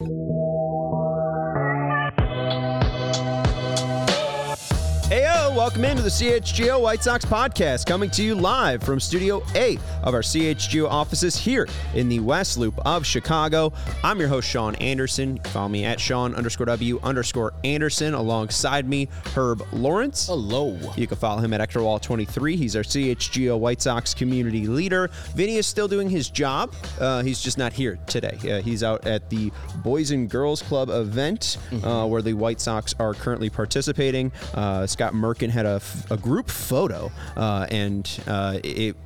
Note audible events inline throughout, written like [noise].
Heyo, welcome into the CHGO White Sox podcast, coming to you live from Studio A of our CHGO offices here in the West Loop of Chicago. I'm your host, Sean Anderson. You can follow me at Sean underscore W underscore Anderson. Alongside me, Herb Lawrence. Hello. You can follow him at EctorWall23. He's our CHGO White Sox community leader. Vinny is still doing his job. Uh, he's just not here today. Uh, he's out at the Boys and Girls Club event uh, where the White Sox are currently participating. Uh, Scott Merkin had a, f- a group photo, uh, and uh, it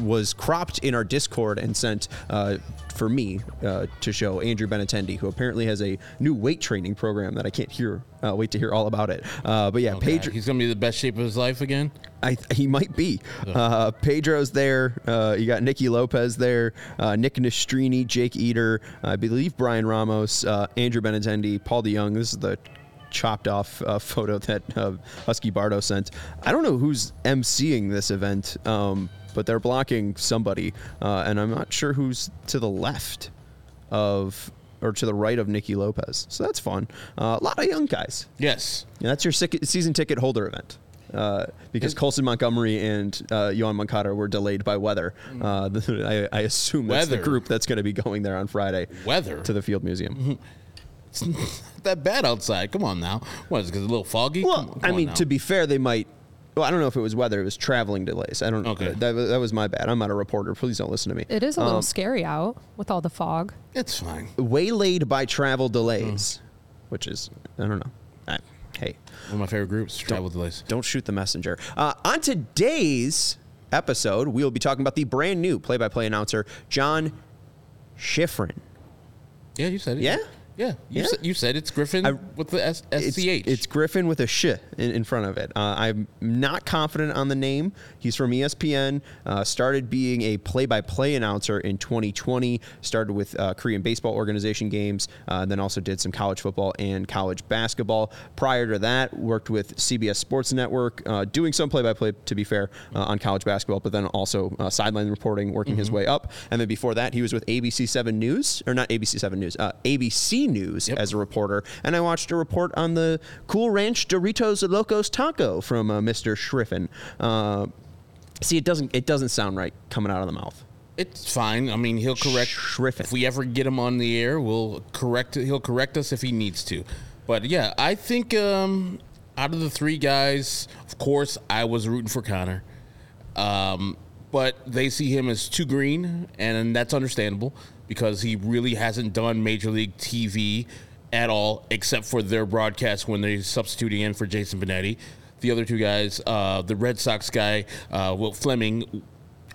was cropped in our Discord and sent uh, for me uh, to show Andrew Benintendi, who apparently has a new weight training program that I can't hear. Uh, wait to hear all about it. Uh, but yeah, Okay, Pedro, He's gonna be the best shape of his life again. I, he might be. Uh, Pedro's there. Uh, you got Nicky Lopez there. Uh, Nick Nastrini, Jake Eder, I believe Bryan Ramos, uh, Andrew Benintendi, Paul DeJong. This is the chopped off uh, [laughs] photo that uh, Husky Bardo sent. I don't know who's emceeing this event, um, but they're blocking somebody, uh, and I'm not sure who's to the left of or to the right of Nicky Lopez. So that's fun. Uh, a lot of young guys. Yes. Yeah, that's your sick- season ticket holder event. Uh, because Colson Montgomery and uh, Yoán Moncada were delayed by weather. Uh, [laughs] I, I assume that's the Mm. Group that's going to be going there on Friday Weather. to the Field Museum. It's not [laughs] that bad outside. Come on now. What is it? 'cause it's a little foggy? Well, Come on- come I mean, now. to be fair, they might. Well, I don't know if it was weather; it was traveling delays. I don't. know. Okay. That, was- that was my bad. I'm not a reporter. Please don't listen to me. It is a Um, little scary out with all the fog. it's fine. Waylaid by travel Mm. delays, which is I don't know. I, hey, One of my favorite groups, Travel Delays. Don't shoot the messenger. Uh, on today's episode, we will be talking about the brand new play-by-play announcer, John Schriffen. Yeah, you said it. Yeah? Yeah. You, Yeah? Said, you said it's Griffin I- with the S- It's, SCH. it's Griffin with a sh in, in front of it. Uh, I'm not confident on the name. He's from ESPN. Uh, started being a play-by-play announcer in 2020. Started with uh, Korean baseball organization games. Uh, then also did some college football and college basketball. Prior to that, worked with CBS Sports Network, uh, doing some play-by-play. To be fair, uh, on college basketball, but then also uh, sideline reporting, working his way up. And then before that, he was with ABC Seven News, or not ABC Seven News, uh, News Yep. as a reporter, and I watched a report on the Cool Ranch Doritos Locos Taco from uh, Mr. Schriffen. Uh, see, it doesn't it doesn't sound right coming out of the mouth. It's fine. I mean, he'll correct. Schriffen. If we ever get him on the air, we'll correct. He'll correct us if he needs to. But yeah, I think um, out of the three guys, of course, I was rooting for Connor. Um, but they see him as too green, and that's understandable because he really hasn't done Major League TV at all, except for their broadcast when they're substituting in for Jason Benetti. The other two guys, uh, the Red Sox guy, uh, Will Fleming,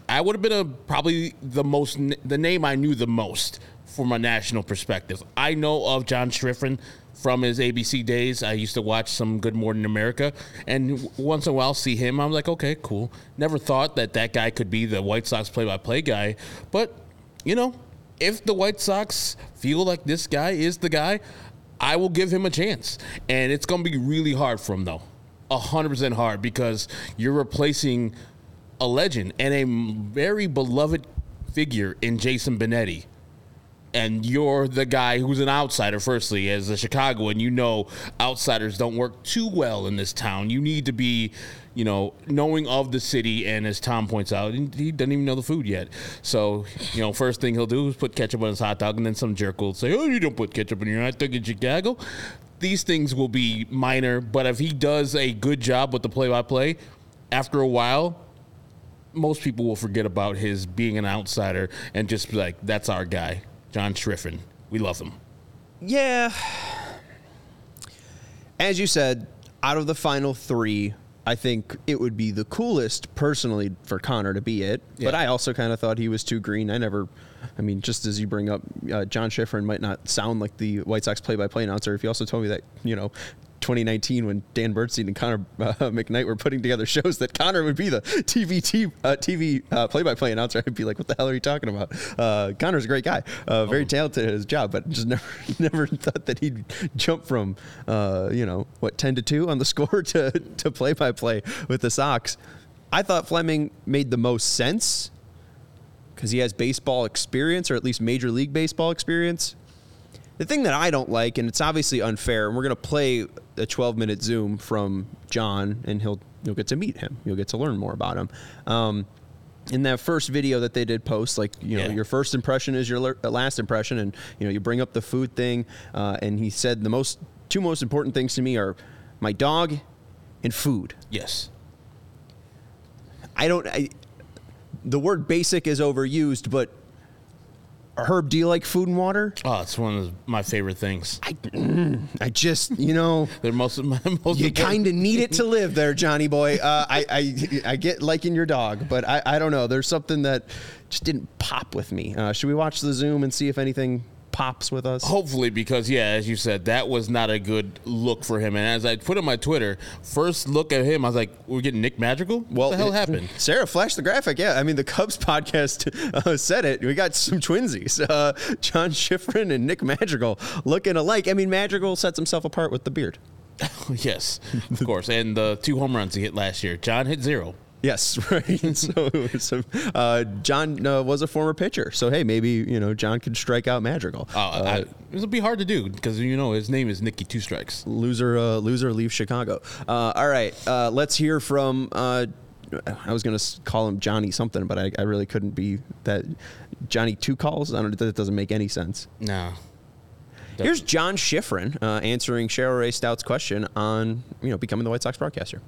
I would have been a probably the most the name I knew the most from a national perspective. I know of John Schriffen from his ABC days. I used to watch some Good Morning America, and once in a while see him. I'm like, okay, cool. Never thought that that guy could be the White Sox play-by-play guy, but you know, if the White Sox feel like this guy is the guy, I will give him a chance, and it's going to be really hard for him though. 100% hard because you're replacing a legend and a very beloved figure in Jason Benetti. and you're the guy who's an outsider, firstly, as a Chicagoan, you know outsiders don't work too well in this town. You need to be, you know, knowing of the city. And as Tom points out, he doesn't even know the food yet. So, you know, first thing he'll do is put ketchup on his hot dog, and then some jerk will say, Oh, you don't put ketchup on your hot dog in Chicago. These things will be minor, but if he does a good job with the play by play, after a while, most people will forget about his being an outsider and just be like, that's our guy. John Schriffen. We love him. Yeah. As you said, out of the final three, I think it would be the coolest personally for Connor to be it. But I also kind of thought he was too green. I never, I mean, just as you bring up, uh, John Schriffen might not sound like the White Sox play by play announcer. If you also told me that, you know, 2019 when Dan Bernstein and Connor [laughs] uh, McKnight were putting together shows that Connor would be the TV uh, TV uh, play-by-play announcer, I'd be like, "What the hell are you talking about?" Uh, Connor's a great guy, uh, very talented at his job, but just [laughs] never never thought that he'd jump from uh, you know what 10 to two on the [laughs] score to to play-by-play with the Sox. I thought Fleming made the most sense because he has baseball experience, or at least Major League Baseball experience. The thing that I don't like, and it's obviously unfair, and we're going to play a 12 minute Zoom from John, and he'll you'll get to meet him. You'll get to learn more about him. Um, in that first video that they did post, like you know, Yeah. your first impression is your uh, last impression, and you know, you bring up the food thing, uh, and he said the most two most important things to me are my dog and food. Yes. I don't. I, the word basic is overused, but Herb, do you like food and water? Oh, it's one of my favorite things. I just, you know. [laughs] They're most of my [laughs] most. You kind of need it to live there, Johnny boy. Uh, I, I I get liking your dog, but I, I don't know. There's something that just didn't pop with me. Uh, should we watch the Zoom and see if anything pops with us? Hopefully, because yeah, as you said, that was not a good look for him. And as I put on my Twitter, first look at him, I was like, "We're getting Nick Madrigal. What the hell it- happened?" [laughs] Sarah flashed the graphic. Yeah, I mean the Cubs [laughs] podcast uh, said it. We got some twinsies, uh, John Schriffen and Nick Madrigal, looking alike. I mean Madrigal sets himself apart with the beard. [laughs] yes, of course. And the two home runs he hit last year, John hit zero. Yes, [laughs] right. so, so uh, John uh, was a former pitcher, so hey, maybe you know John could strike out Madrigal. Oh, I, it'll be hard to do because you know his name is Nicky Two Strikes. loser uh, loser leaves Chicago. Uh, all right, uh, let's hear from. Uh, I was gonna call him Johnny something, but I, I really couldn't be that Johnny two calls. I don't. That doesn't make any sense. No. Here's John Schriffen uh, answering Cheryl Raye-Stout's question on you know becoming the White Sox broadcaster.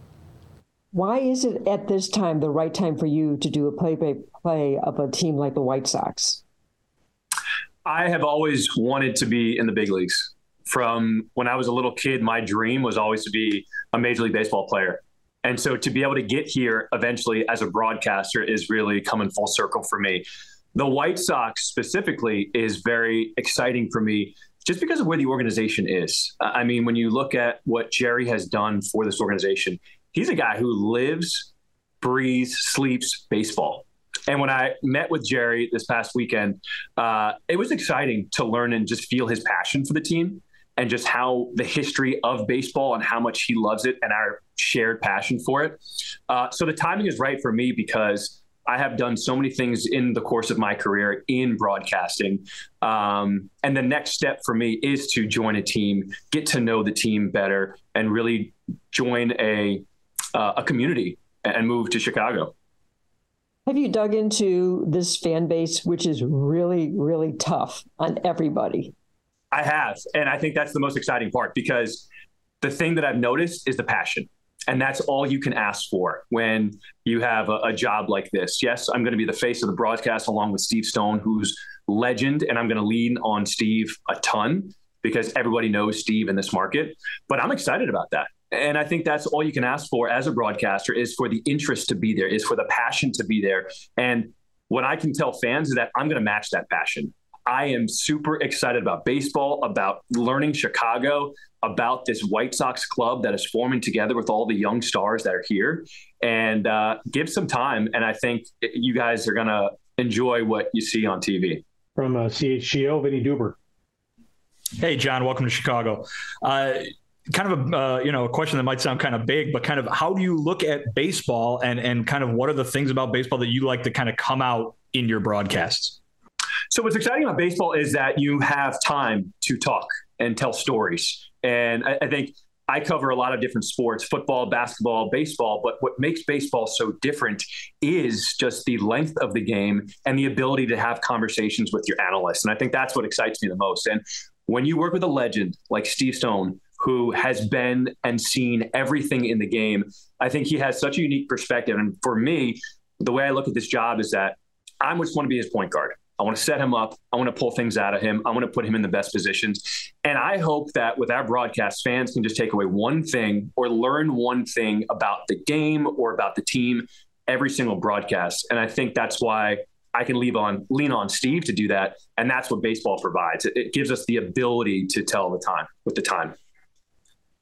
Why is it at this time the right time for you to do a play by play of a team like the White Sox? I have always wanted to be in the big leagues. From when I was a little kid, my dream was always to be a Major League Baseball player. And so to be able to get here eventually as a broadcaster is really coming full circle for me. The White Sox specifically is very exciting for me just because of where the organization is. I mean, when you look at what Jerry has done for this organization, he's a guy who lives, breathes, sleeps baseball. And when I met with Jerry this past weekend, uh, it was exciting to learn and just feel his passion for the team and just how the history of baseball and how much he loves it and our shared passion for it. Uh, so the timing is right for me because I have done so many things in the course of my career in broadcasting. Um, and the next step for me is to join a team, get to know the team better, and really join a, uh, a community and move to Chicago. Have you dug into this fan base, which is really, really tough on everybody? I have. And I think that's the most exciting part because the thing that I've noticed is the passion. And that's all you can ask for when you have a, a job like this. Yes, I'm going to be the face of the broadcast along with Steve Stone, who's legend, and I'm going to lean on Steve a ton because everybody knows Steve in this market. But I'm excited about that. And I think that's all you can ask for as a broadcaster is for the interest to be there, is for the passion to be there. And what I can tell fans is that I'm going to match that passion. I am super excited about baseball, about learning Chicago, about this White Sox club that is forming together with all the young stars that are here. And uh, give some time. And I think you guys are going to enjoy what you see on TV. from uh, CHGO, Vinny Duber. Hey, John, welcome to Chicago. Uh, kind of a uh, you know a question that might sound kind of big, but kind of how do you look at baseball and and kind of what are the things about baseball that you like to kind of come out in your broadcasts? So what's exciting about baseball is that you have time to talk and tell stories. And I, I think I cover a lot of different sports football, basketball, baseball. But what makes baseball so different is just the length of the game and the ability to have conversations with your analysts. And I think that's what excites me the most. And when you work with a legend like Steve Stone, who has been and seen everything in the game, I think he has such a unique perspective. And for me, the way I look at this job is that I just want to be his point guard. I want to set him up. I want to pull things out of him. I want to put him in the best positions. And I hope that with our broadcast, fans can just take away one thing or learn one thing about the game or about the team every single broadcast. And I think that's why I can leave on lean on Steve to do that. And that's what baseball provides. It, it gives us the ability to tell the time with the time.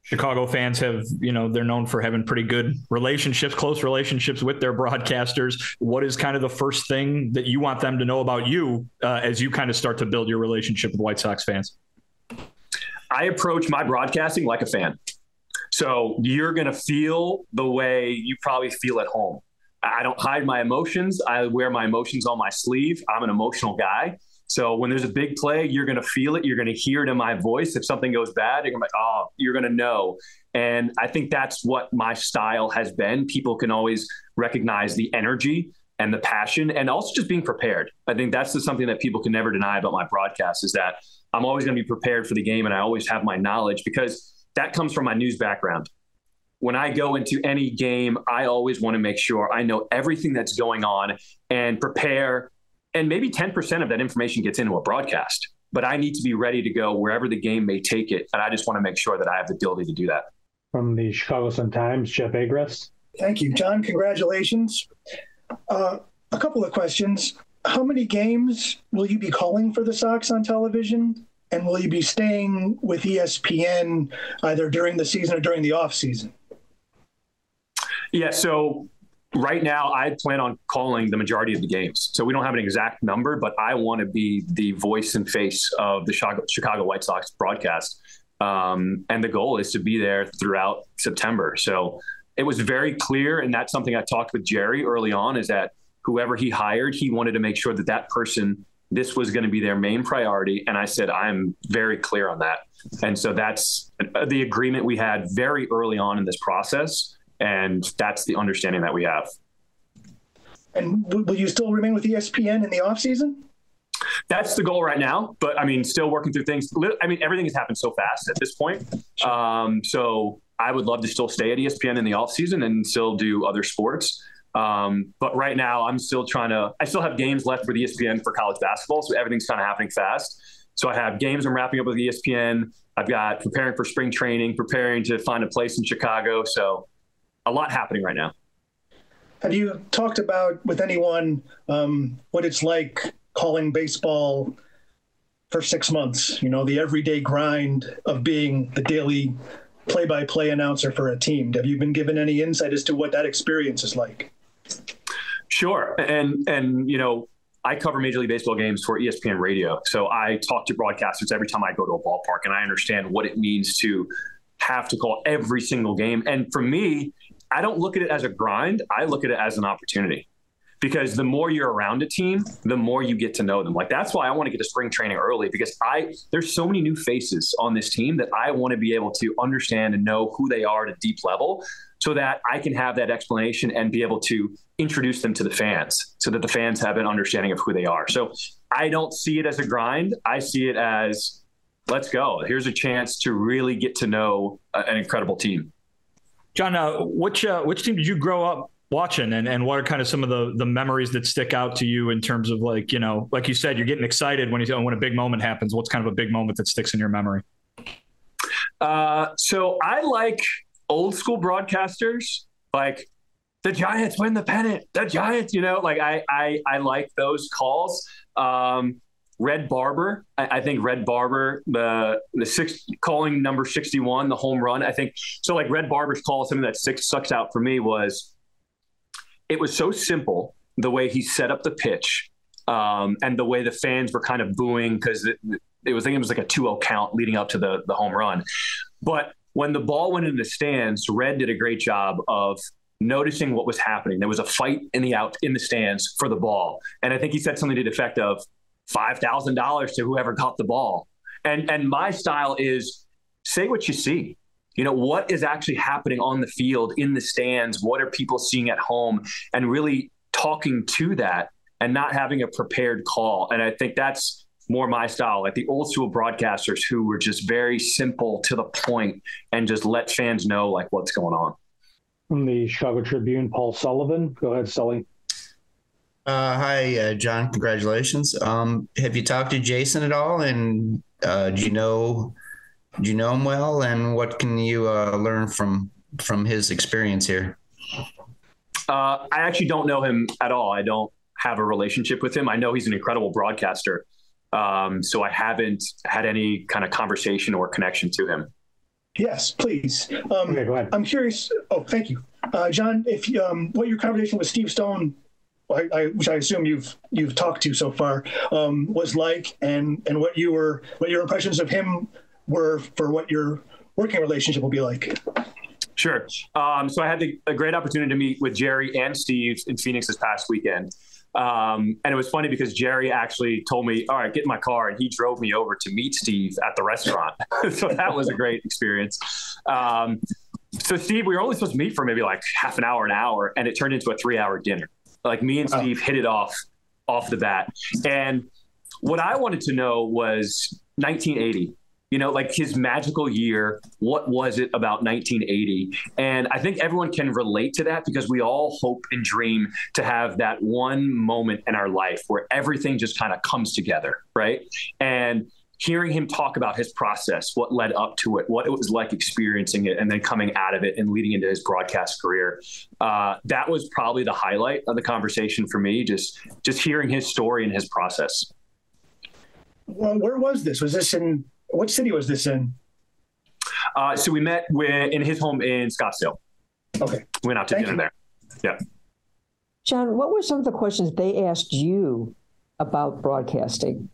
Chicago fans have, you know, they're known for having pretty good relationships, close relationships with their broadcasters. What is kind of the first thing that you want them to know about you uh, as you kind of start to build your relationship with White Sox fans? I approach my broadcasting like a fan. So you're going to feel the way you probably feel at home. I don't hide my emotions. I wear my emotions on my sleeve. I'm an emotional guy. So when there's a big play, you're going to feel it. You're going to hear it in my voice. If something goes bad, you're going to be, oh, you're going to know. And I think that's what my style has been. People can always recognize the energy and the passion and also just being prepared. I think that's something that people can never deny about my broadcast is that I'm always going to be prepared for the game and I always have my knowledge because that comes from my news background. When I go into any game, I always want to make sure I know everything that's going on and prepare and maybe 10% of that information gets into a broadcast but i need to be ready to go wherever the game may take it. And i just want to make sure that i have the ability to do that. From the chicago sun times jeff agrest thank you john. Congratulations. Uh, a couple of questions. How many games will you be calling for the sox on television? And will you be staying with espn either during the season or during the off season? Yeah so right now I plan on calling the majority of the games. So we don't have an exact number, but I want to be the voice and face of the Chicago White Sox broadcast. Um, and the goal is to be there throughout September. So it was very clear, and that's something I talked with Jerry early on, is that whoever he hired, he wanted to make sure that that person, this was going to be their main priority. And I said, I'm very clear on that. And so that's the agreement we had very early on in this process and that's the understanding that we have. And will you still remain with ESPN in the off season? That's the goal right now, but I mean, still working through things. I mean, everything has happened so fast at this point. Um, so I would love to still stay at ESPN in the off season and still do other sports. Um, but right now, I'm still trying to. I still have games left with ESPN for college basketball, so everything's kind of happening fast. So I have games I'm wrapping up with ESPN. I've got preparing for spring training, preparing to find a place in Chicago. So a lot happening right now. Have you talked about with anyone um, what it's like calling baseball for six months? You know, the everyday grind of being the daily play-by-play announcer for a team. Have you been given any insight as to what that experience is like? Sure, and and you know, I cover Major League Baseball games for ESPN Radio, so I talk to broadcasters every time I go to a ballpark, and I understand what it means to have to call every single game. And for me, I don't look at it as a grind. I look at it as an opportunity because the more you're around a team, the more you get to know them. Like that's why I want to get to spring training early because I there's so many new faces on this team that I want to be able to understand and know who they are at a deep level so that I can have that explanation and be able to introduce them to the fans so that the fans have an understanding of who they are. So I don't see it as a grind. I see it as let's go. Here's a chance to really get to know an incredible team. John, uh, which uh, which team did you grow up watching, and, and what are kind of some of the the memories that stick out to you in terms of like you know, like you said, you're getting excited when you when a big moment happens. What's kind of a big moment that sticks in your memory? Uh, so I like old school broadcasters, like the Giants win the pennant, the Giants. You know, like I I I like those calls. Um, Red Barber, I, I, think Red Barber, the the six calling number sixty one, the home run. I think so. Like Red Barber's call, something that six sucks out for me was it was so simple the way he set up the pitch um, and the way the fans were kind of booing because it, it was I think it was like a 2-0 count leading up to the the home run, but when the ball went into the stands, Red did a great job of noticing what was happening. There was a fight in the out in the stands for the ball, and I think he said something to the effect of five thousand dollars to whoever caught the ball. And and my style is say what you see. You know, what is actually happening on the field, in the stands? What are people seeing at home? And really talking to that and not having a prepared call. And I think that's more my style, like the old school broadcasters who were just very simple to the point and just let fans know like what's going on. From the Chicago Tribune, Paul Sullivan. Go ahead, Sully. Uh, hi, uh, John. Congratulations. Um, have you talked to Jason at all? And uh, do you know do you know him well? And what can you uh, learn from from his experience here? Uh, I actually don't know him at all. I don't have a relationship with him. I know he's an incredible broadcaster. Um, so I haven't had any kind of conversation or connection to him. Yes, please. Um, Okay, go ahead. I'm curious. Oh, thank you, uh, John. If um, what your conversation with Steve Stone, I, I, which I assume you've you've talked to so far, um, was like, and and what you were, what your impressions of him were for what your working relationship will be like. Sure. Um, so I had the, a great opportunity to meet with Jerry and Steve in Phoenix this past weekend. Um, and it was funny because Jerry actually told me, all right, get in my car. And he drove me over to meet Steve at the restaurant. [laughs] so that was a great experience. Um, so Steve, we were only supposed to meet for maybe like half an hour, an hour, and it turned into a three hour dinner. Like me and Steve hit it off off the bat. And what I wanted to know was 1980 you know, like his magical year. What was it about 1980? And I think everyone can relate to that because we all hope and dream to have that one moment in our life where everything just kind of comes together, right? And hearing him talk about his process, what led up to it, what it was like experiencing it, and then coming out of it and leading into his broadcast career, uh, that was probably the highlight of the conversation for me. Just just hearing his story and his process. Well, where was this? Was this in what city was this in? Uh, so we met with, in his home in Scottsdale. Okay. Went out to Thank dinner you. there. Yeah. John, what were some of the questions they asked you about broadcasting?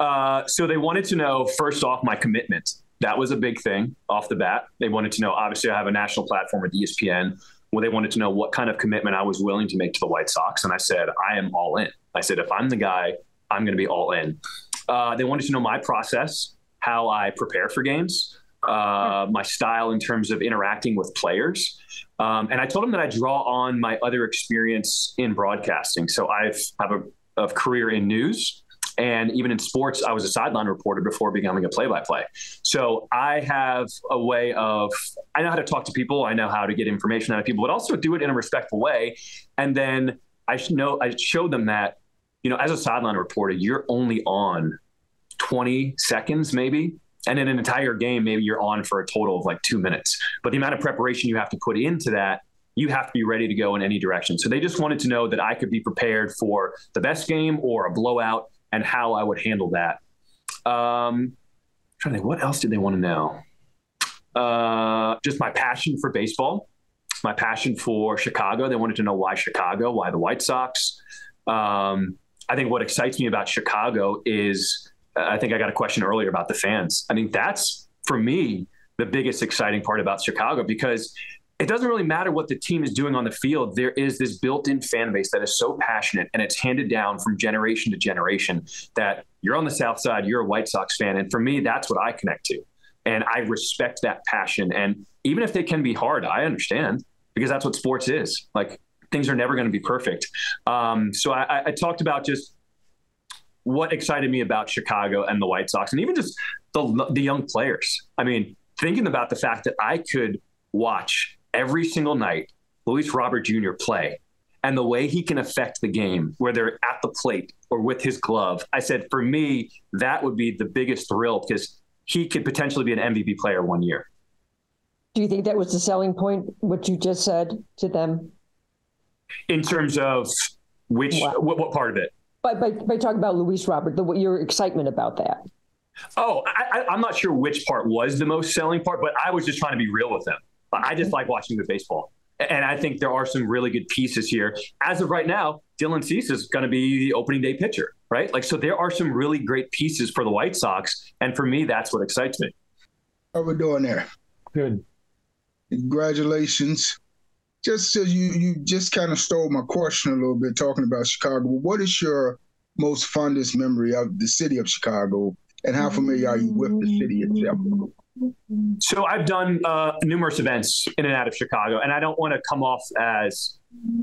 Uh, so they wanted to know first off my commitment. That was a big thing off the bat. They wanted to know. Obviously, I have a national platform with ESPN. Well, they wanted to know what kind of commitment I was willing to make to the White Sox, and I said I am all in. I said if I'm the guy, I'm going to be all in. Uh, they wanted to know my process, how I prepare for games, uh, my style in terms of interacting with players. Um, and I told them that I draw on my other experience in broadcasting. So I've have a, a career in news. And even in sports, I was a sideline reporter before becoming a play by play. So I have a way of, I know how to talk to people, I know how to get information out of people, but also do it in a respectful way. And then I know, I showed them that, you know, as a sideline reporter, you're only on 20 seconds maybe. And in an entire game, maybe you're on for a total of like two minutes. But the amount of preparation you have to put into that, you have to be ready to go in any direction. So they just wanted to know that I could be prepared for the best game or a blowout and how I would handle that. Um, trying to think, what else did they want to know? Uh, just my passion for baseball, my passion for Chicago. They wanted to know why Chicago, why the White Sox. Um, I think what excites me about Chicago is I think I got a question earlier about the fans. I mean, that's for me the biggest exciting part about Chicago because it doesn't really matter what the team is doing on the field. There is this built in fan base that is so passionate and it's handed down from generation to generation that you're on the South Side, you're a White Sox fan. And for me, that's what I connect to. And I respect that passion. And even if they can be hard, I understand because that's what sports is. Like things are never going to be perfect. Um, so I, I talked about just what excited me about Chicago and the White Sox, and even just the the young players. I mean, thinking about the fact that I could watch every single night Luis Robert Jr. play and the way he can affect the game, whether at the plate or with his glove. I said, for me, that would be the biggest thrill because he could potentially be an MVP player one year. Do you think that was the selling point, what you just said to them? In terms of which, what, what part of it? By, by, by talking about Luis Robert, the, your excitement about that. Oh, I, I'm not sure which part was the most selling part, but I was just trying to be real with them. I just like watching the baseball. And I think there are some really good pieces here. As of right now, Dylan Cease is going to be the opening day pitcher, right? Like, so there are some really great pieces for the White Sox. And for me, that's what excites me. How we doing there? Good. Congratulations. Just so you, you just kind of stole my question a little bit talking about Chicago. What is your most fondest memory of the city of Chicago, and how familiar are you with the city itself? So I've done uh, numerous events in and out of Chicago, and I don't want to come off as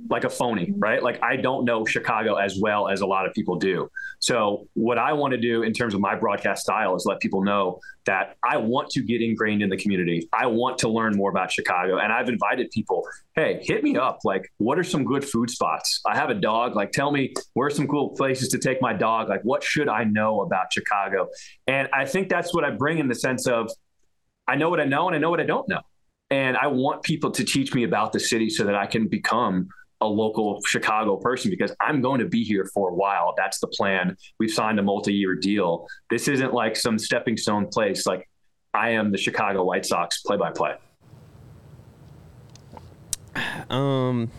like a phony, right? Like I don't know Chicago as well as a lot of people do. So what I want to do in terms of my broadcast style is let people know that I want to get ingrained in the community. I want to learn more about Chicago, and I've invited people. Hey, hit me up. Like, what are some good food spots? I have a dog. Like, tell me where are some cool places to take my dog. Like, what should I know about Chicago? And I think that's what I bring in the sense of I know what I know and I know what I don't know. And I want people to teach me about the city so that I can become a local Chicago person because I'm going to be here for a while. That's the plan. We've signed a multi-year deal. This isn't like some stepping stone place. Like I am the Chicago White Sox play-by-play. Um,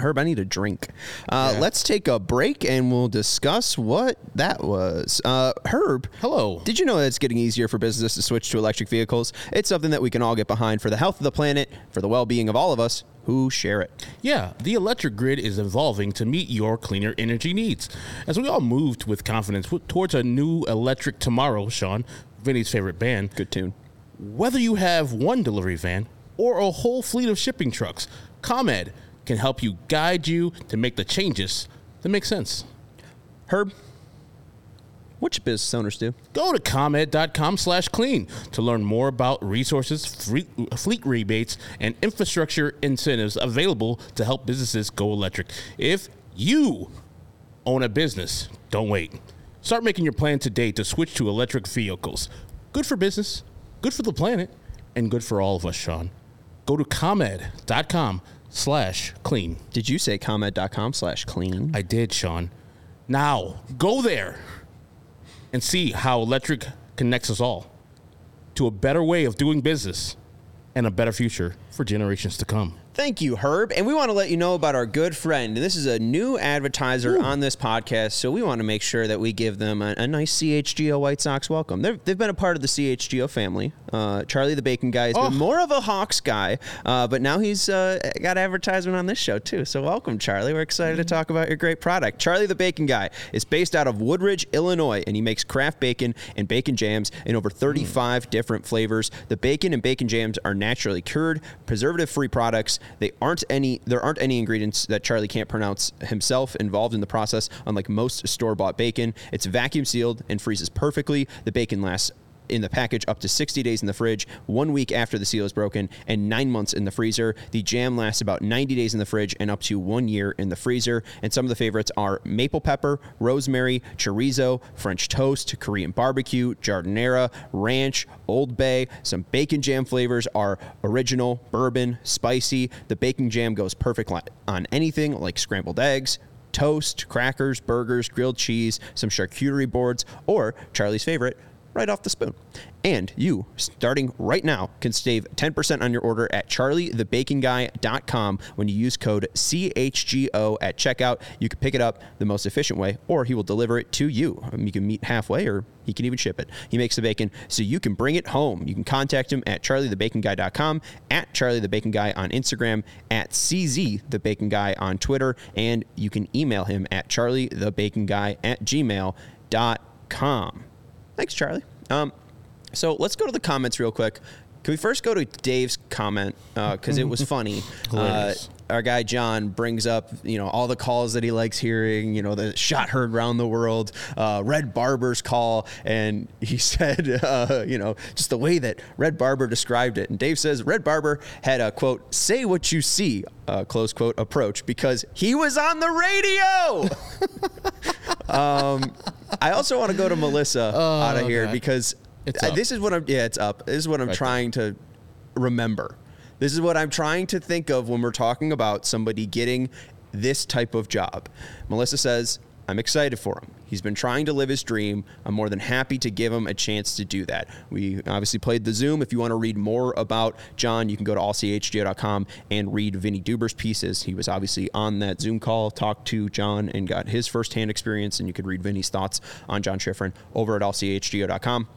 Herb, I need a drink. Uh, yeah. Let's take a break and we'll discuss what that was. Uh, Herb. Hello. Did you know that it's getting easier for businesses to switch to electric vehicles? It's something that we can all get behind for the health of the planet, for the well being of all of us who share it. Yeah, the electric grid is evolving to meet your cleaner energy needs. As we all moved with confidence towards a new electric tomorrow, Sean, Vinny's favorite band. Good tune. Whether you have one delivery van or a whole fleet of shipping trucks, ComEd can help you guide you to make the changes that make sense. Herb, what should business owners do? Go to comed.com slash clean to learn more about resources, fleet, fleet rebates, and infrastructure incentives available to help businesses go electric. If you own a business, don't wait. Start making your plan today to switch to electric vehicles. Good for business, good for the planet, and good for all of us, Sean. Go to comed.com slash clean. Did you say comed.com slash clean? I did, Sean. Now, go there and see how electric connects us all to a better way of doing business and a better future for generations to come. Thank you, Herb. And we want to let you know about our good friend. And this is a new advertiser Ooh. on this podcast, so we want to make sure that we give them a, a nice CHGO White Sox welcome. they have been a part of the CHGO family. Uh, Charlie the Bacon guy has oh. been more of a Hawks guy, uh, but now he's uh, got advertisement on this show too. So welcome, Charlie. We're excited mm-hmm. to talk about your great product. Charlie the Bacon guy is based out of Woodridge, Illinois, and he makes craft bacon and bacon jams in over 35 mm. different flavors. The bacon and bacon jams are naturally cured, preservative-free products they aren't any there aren't any ingredients that Charlie can't pronounce himself involved in the process, unlike most store-bought bacon. It's vacuum sealed and freezes perfectly. The bacon lasts in the package up to 60 days in the fridge, one week after the seal is broken, and nine months in the freezer. The jam lasts about 90 days in the fridge and up to one year in the freezer. And some of the favorites are maple pepper, rosemary, chorizo, French toast, Korean barbecue, giardiniera, ranch, Old Bay. Some bacon jam flavors are original, bourbon, spicy. The bacon jam goes perfect on anything like scrambled eggs, toast, crackers, burgers, grilled cheese, some charcuterie boards, or Charlie's favorite, right off the spoon. And you, starting right now, can save 10% on your order at charliethebaconguy.com when you use code CHGO at checkout. You can pick it up the most efficient way, or he will deliver it to you. Um, you can meet halfway, or he can even ship it. He makes the bacon so you can bring it home. You can contact him at charliethebaconguy.com, at charliethebaconguy on Instagram, at czthebaconguy on Twitter, and you can email him at charliethebaconguy at gmail.com. Thanks, Charlie. Um, so let's go to the comments real quick. Can we first go to Dave's comment because uh, it was [laughs] funny? Uh, our guy John brings up, you know, all the calls that he likes hearing. You know, the shot heard around the world, uh, Red Barber's call, and he [laughs] said, uh, you know, just the way that Red Barber described it. And Dave says Red Barber had a quote, "Say what you see," uh, close quote approach because he was on the radio. [laughs] um, I also want to go to Melissa oh, out of here because this is what I'm. Yeah, it's up. This is what I'm right trying to remember. This is what I'm trying to think of when we're talking about somebody getting this type of job. Melissa says, I'm excited for him. He's been trying to live his dream. I'm more than happy to give him a chance to do that. We obviously played the Zoom. If you want to read more about John, you can go to allchgo.com and read Vinny Duber's pieces. He was obviously on that Zoom call, talked to John, and got his firsthand experience. And you could read Vinny's thoughts on John Schriffen over at allchgo.com.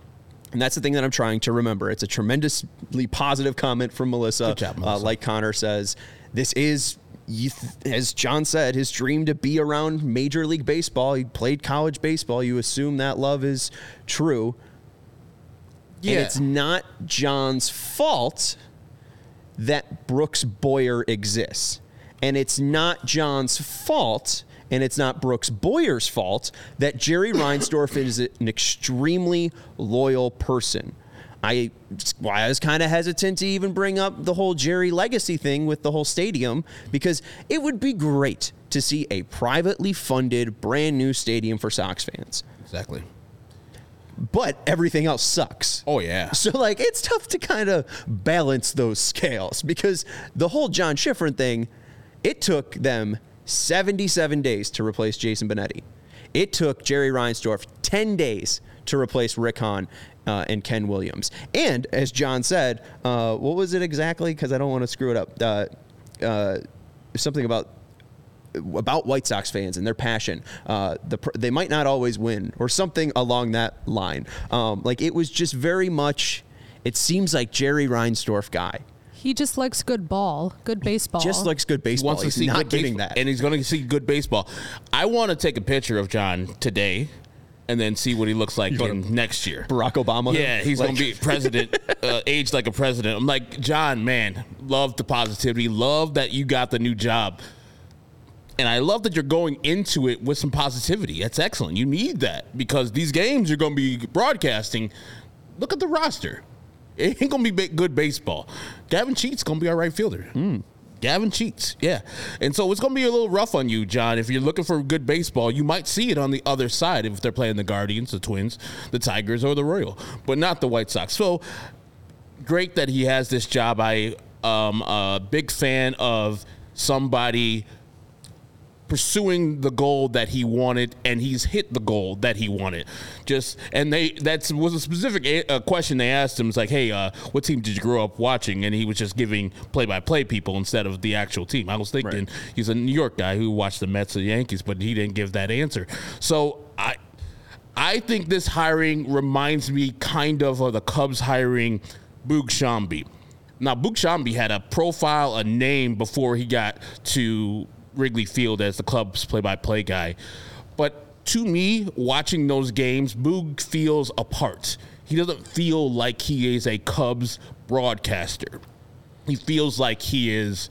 And that's the thing that I'm trying to remember. It's a tremendously positive comment from Melissa. Job, Melissa. Uh, like Connor says, this is you th- as John said, his dream to be around Major League Baseball. He played college baseball. You assume that love is true. And Yeah. it's not John's fault that Brooks Boyer exists. And it's not John's fault, and it's not Brooks Boyer's fault that Jerry Reinsdorf is an extremely loyal person. I, why I was kind of hesitant to even bring up the whole Jerry legacy thing with the whole stadium because it would be great to see a privately funded brand new stadium for Sox fans. Exactly. But everything else sucks. Oh yeah. [laughs] So like it's tough to kind of balance those scales because the whole John Schriffen thing, it took them 77 days to replace Jason Benetti. It took Jerry Reinsdorf 10 days to replace Rick Hahn uh, and Ken Williams. And as John said, uh, what was it exactly? Because I don't want to screw it up. Uh, uh, something about about White Sox fans and their passion. Uh, the they might not always win, or something along that line. Um, like it was just very much. It seems like Jerry Reinsdorf guy. He just likes good ball, good baseball. Just likes good He baseball. wants to He's see not good giving baseball, that. and he's going to see good baseball. I want to take a picture of John today, and then see what he looks like in next year. Barack Obama. Yeah, he's Like- going to be president, uh, aged like a president. I'm like, John, man, love the positivity. Love that you got the new job. And I love that you're going into it with some positivity. That's excellent. You need that because these games you're going to be broadcasting. Look at the roster. It ain't going to be good baseball. Gavin Sheets going to be our right fielder. Gavin Sheets, yeah. And so it's going to be a little rough on you, John. If you're looking for good baseball, you might see it on the other side if they're playing the Guardians, the Twins, the Tigers, or the Royal, but not the White Sox. So great that he has this job. I um a big fan of somebody pursuing the goal that he wanted and he's hit the goal that he wanted. Just and they that was a specific a- uh, question they asked him. It's like hey uh, what team did you grow up watching? And he was just giving play-by-play people instead of the actual team. I was thinking he's a new york guy who watched the mets and yankees but he didn't give that answer. So i I think this hiring reminds me kind of of the Cubs hiring Boog Sciambi. Now, Boog Sciambi had a profile, a name before he got to Wrigley Field as the Cubs play-by-play guy. But to me, watching those games, Boog feels apart. He doesn't feel like he is a Cubs broadcaster. He feels like he is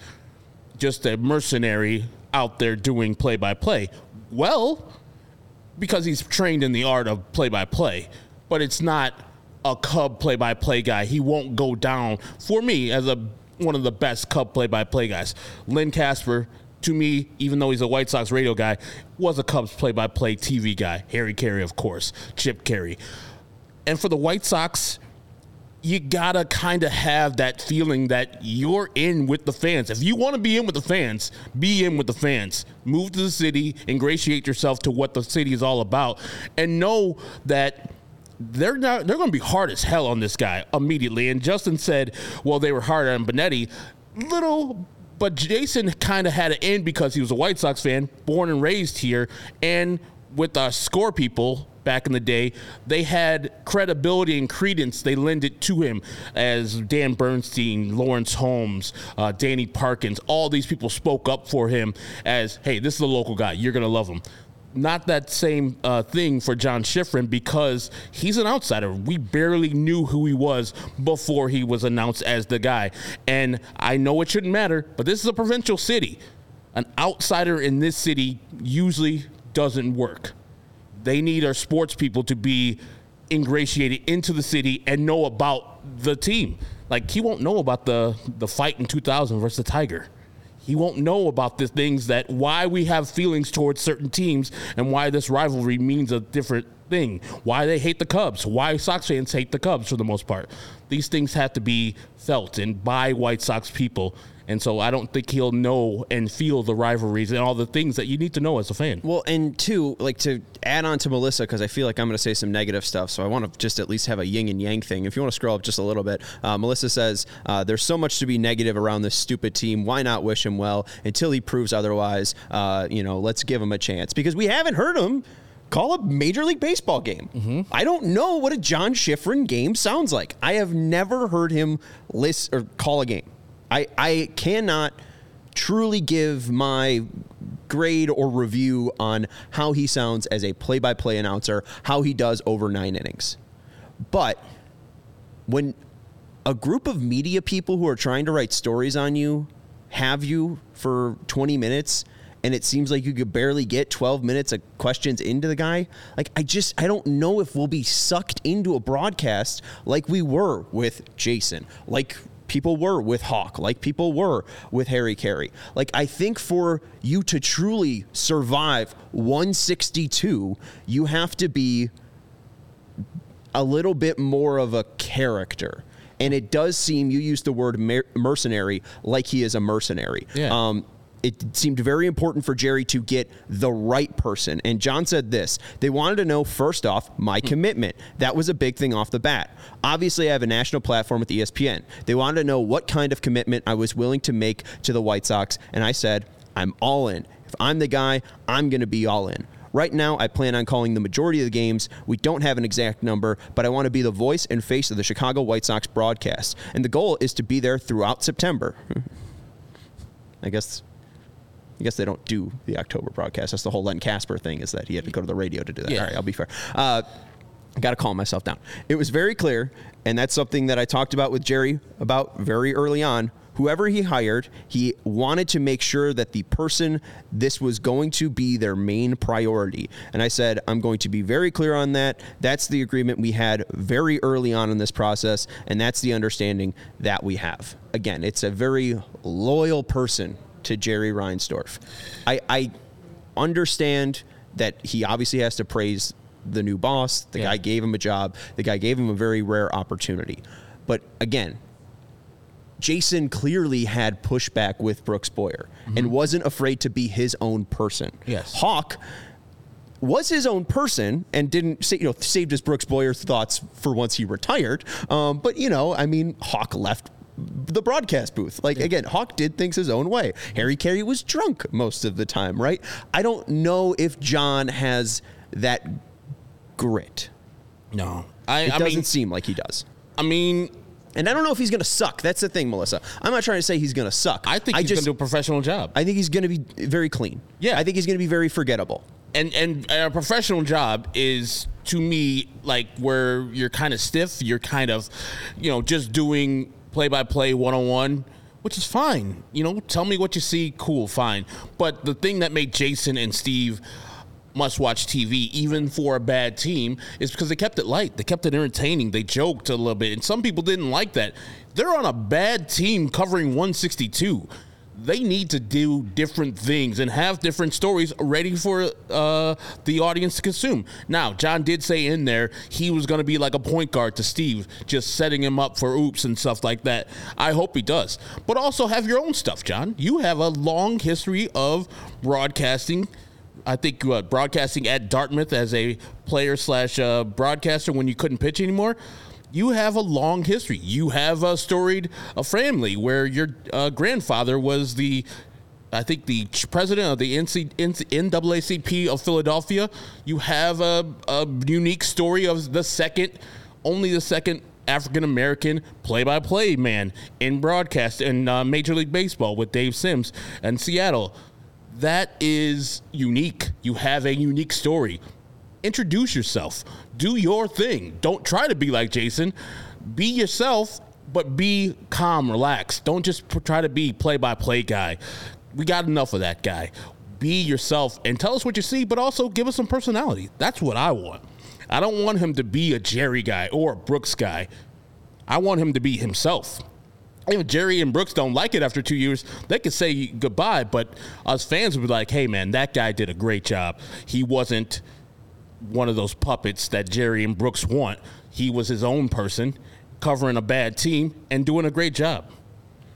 just a mercenary out there doing play-by-play. Well, because he's trained in the art of play by play, but it's not a Cub play by play guy. He won't go down for me as a one of the best Cub play by play guys. Len Kasper, to me, even though he's a White Sox radio guy, was a Cubs play by play TV guy. Harry Caray, of course, Chip Caray. And for the White Sox, you gotta kind of have that feeling that you're in with the fans. If you want to be in with the fans, be in with the fans. Move to the city, ingratiate yourself to what the city is all about, and know that they're not they're to be hard as hell on this guy immediately. And Justin said, "Well, they were hard on Benetti." Little but Jason kind of had an in because he was a White Sox fan, born and raised here, and with the score people back in the day, they had credibility and credence. They lend it to him as Dan Bernstein, Lawrence Holmes, uh, Danny Parkins. All these people spoke up for him as, "Hey, this is a local guy. You're gonna love him." Not that same uh, thing for John Schriffen because he's an outsider. We barely knew who he was before he was announced as the guy. And I know it shouldn't matter, but this is a provincial city. An outsider in this city usually doesn't work. They need our sports people to be ingratiated into the city and know about the team. Like he won't know about the the fight in 2000 versus the Tiger. He won't know about the things that why we have feelings towards certain teams and why this rivalry means a different thing. Why they hate the Cubs. Why Sox fans hate the Cubs for the most part. These things have to be felt and by White Sox people. And so I don't think he'll know and feel the rivalries and all the things that you need to know as a fan. Well, and two, like to add on to Melissa, because I feel like I'm going to say some negative stuff. So I want to just at least have a yin and yang thing. If you want to scroll up just a little bit, uh, Melissa says, uh, There's so much to be negative around this stupid team. Why not wish him well until he proves otherwise? Uh, you know, let's give him a chance because we haven't heard him. Call a Major League Baseball game. I don't know what a John Schriffen game sounds like. I have never heard him list or call a game. I, I cannot truly give my grade or review on how he sounds as a play-by-play announcer, how he does over nine innings. But when a group of media people who are trying to write stories on you have you for 20 minutes and it seems like you could barely get 12 minutes of questions into the guy like i just i don't know if we'll be sucked into a broadcast like we were with jason like people were with hawk like people were with harry caray like i think for you to truly survive 162 you have to be a little bit more of a character. And it does seem you use the word mer- mercenary like he is a mercenary. Yeah. Um, it seemed very important for Jerry to get the right person. And John said this they wanted to know, first off, my hmm. commitment. That was a big thing off the bat. Obviously, I have a national platform with ESPN. They wanted to know what kind of commitment I was willing to make to the White Sox. And I said, I'm all in. If I'm the guy, I'm going to be all in. Right now, I plan on calling the majority of the games. We don't have an exact number, but I want to be the voice and face of the Chicago White Sox broadcast. And the goal is to be there throughout September. [laughs] I guess I guess they don't do the October broadcast. That's the whole Len Kasper thing is that he had to go to the radio to do that. Yeah. All right, I'll be fair. Uh, I got to calm myself down. It was very clear, and that's something that I talked about with Jerry about very early on. Whoever he hired, he wanted to make sure that the person this was going to be their main priority. And I said, I'm going to be very clear on that. That's the agreement we had very early on in this process, and that's the understanding that we have. Again, it's a very loyal person to Jerry Reinsdorf. I, I understand that he obviously has to praise the new boss. The guy gave him a job. The guy gave him a very rare opportunity. But again, Jason clearly had pushback with Brooks Boyer and wasn't afraid to be his own person. Yes. Hawk was his own person and didn't say, you know, saved his Brooks Boyer thoughts for once he retired. Um, but, you know, I mean, Hawk left the broadcast booth. Like, again, Hawk did things his own way. Harry Caray was drunk most of the time, right? I don't know if John has that grit. No. I, It I doesn't mean, seem like he does. I mean, and I don't know if he's going to suck. That's the thing, Melissa. I'm not trying to say he's going to suck. I think he's going to do a professional job. I think he's going to be very clean. Yeah. I think he's going to be very forgettable. and and a professional job is to me like where you're kind of stiff you're kind of you know just doing play by play one on one which is fine. You know tell me what you see cool fine. But the thing that made Jason and Steve must watch TV even for a bad team is because they kept it light. They kept it entertaining. They joked a little bit and some people didn't like that. They're on a bad team covering 162 they need to do different things and have different stories ready for uh, the audience to consume. Now, John did say in there he was going to be like a point guard to Steve, just setting him up for oops and stuff like that. I hope he does. But also have your own stuff, John. You have a long history of broadcasting. I think uh, broadcasting at Dartmouth as a player slash uh, broadcaster when you couldn't pitch anymore you have a long history. You have a storied a family where your uh, grandfather was the, I think, the president of the NC, NC, NAACP of Philadelphia. You have a, a unique story of the second, only the second African American play by play man in broadcast in uh, Major League Baseball with Dave Sims and Seattle. That is unique. You have a unique story introduce yourself. Do your thing. Don't try to be like Jason. Be yourself, but be calm, relaxed. Don't just try to be play by play guy. We got enough of that guy. Be yourself and tell us what you see, but also give us some personality. That's what I want. I don't want him to be a Jerry guy or a Brooks guy. I want him to be himself. If Jerry and Brooks don't like it after two years, they could say goodbye, but us fans would be like, hey, man, that guy did a great job. He wasn't one of those puppets that Jerry and Brooks want. He was his own person, covering a bad team and doing a great job.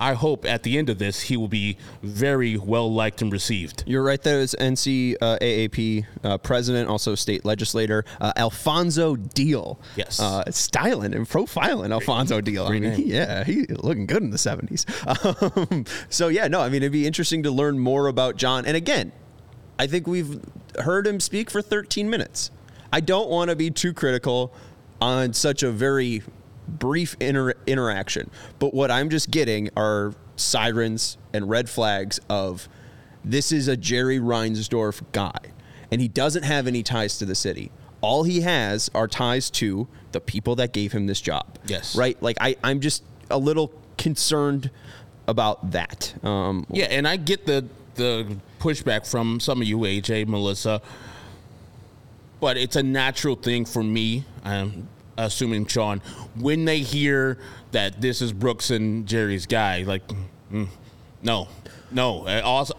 I hope at the end of this he will be very well liked and received. You're right. There is NCAAP uh, president, also state legislator, uh, Alphonso Deal. Yes. Uh, styling and profiling Alphonso Deal. I mean, he, yeah, he looking good in the 70s. Um, [laughs] so, yeah, no, I mean, it'd be interesting to learn more about John. And again, I think we've heard him speak for 13 minutes. I don't want to be too critical on such a very brief inter- interaction. But what I'm just getting are sirens and red flags of this is a Jerry Reinsdorf guy, and he doesn't have any ties to the city. All he has are ties to the people that gave him this job. Yes. Right? Like, I, I'm just a little concerned about that. Um, Yeah, and I get the the pushback from some of you, AJ, Melissa, but it's a natural thing for me. I'm assuming Sean when they hear that this is Brooks and Jerry's guy, like, mm, no. No,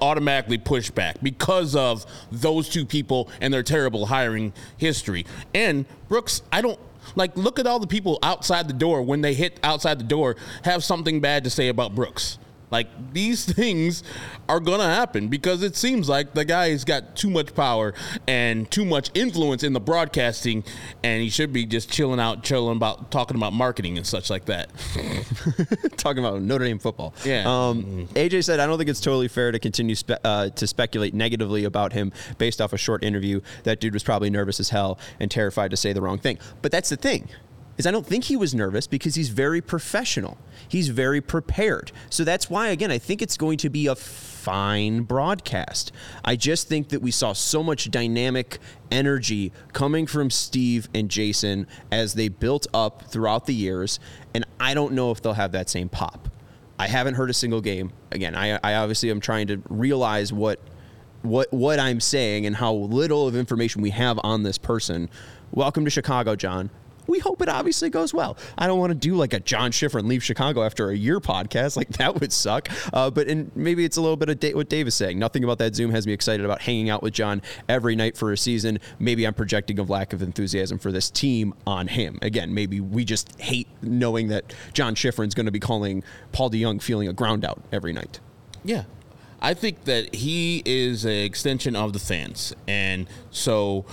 automatically push back because of those two people and their terrible hiring history. And Brooks, I don't like look at all the people outside the door when they hit outside the door have something bad to say about Brooks. Like these [laughs] things are gonna happen because it seems like the guy's got too much power and too much influence in the broadcasting, and he should be just chilling out, chilling about talking about marketing and such like that. [laughs] talking about Notre Dame football. Yeah. Um, AJ said, I don't think it's totally fair to continue spe- uh, to speculate negatively about him based off a short interview. That dude was probably nervous as hell and terrified to say the wrong thing. But that's the thing. Is I don't think he was nervous because he's very professional. He's very prepared. So that's why, again, I think it's going to be a fine broadcast. I just think that we saw so much dynamic energy coming from Steve and Jason as they built up throughout the years. And I don't know if they'll have that same pop. I haven't heard a single game. Again, I, I obviously am trying to realize what what what I'm saying and how little of information we have on this person. Welcome to Chicago, John. We hope it obviously goes well. I don't want to do like a John Schriffen and leave Chicago after a year podcast. [laughs] Like that would suck. Uh, but and maybe it's a little bit of da- what Dave is saying. Nothing about that Zoom has me excited about hanging out with John every night for a season. Maybe I'm projecting a lack of enthusiasm for this team on him. Again, maybe we just hate knowing that John Schriffen is going to be calling Paul DeJong feeling a ground out every night. Yeah. I think that he is an extension of the fans. And so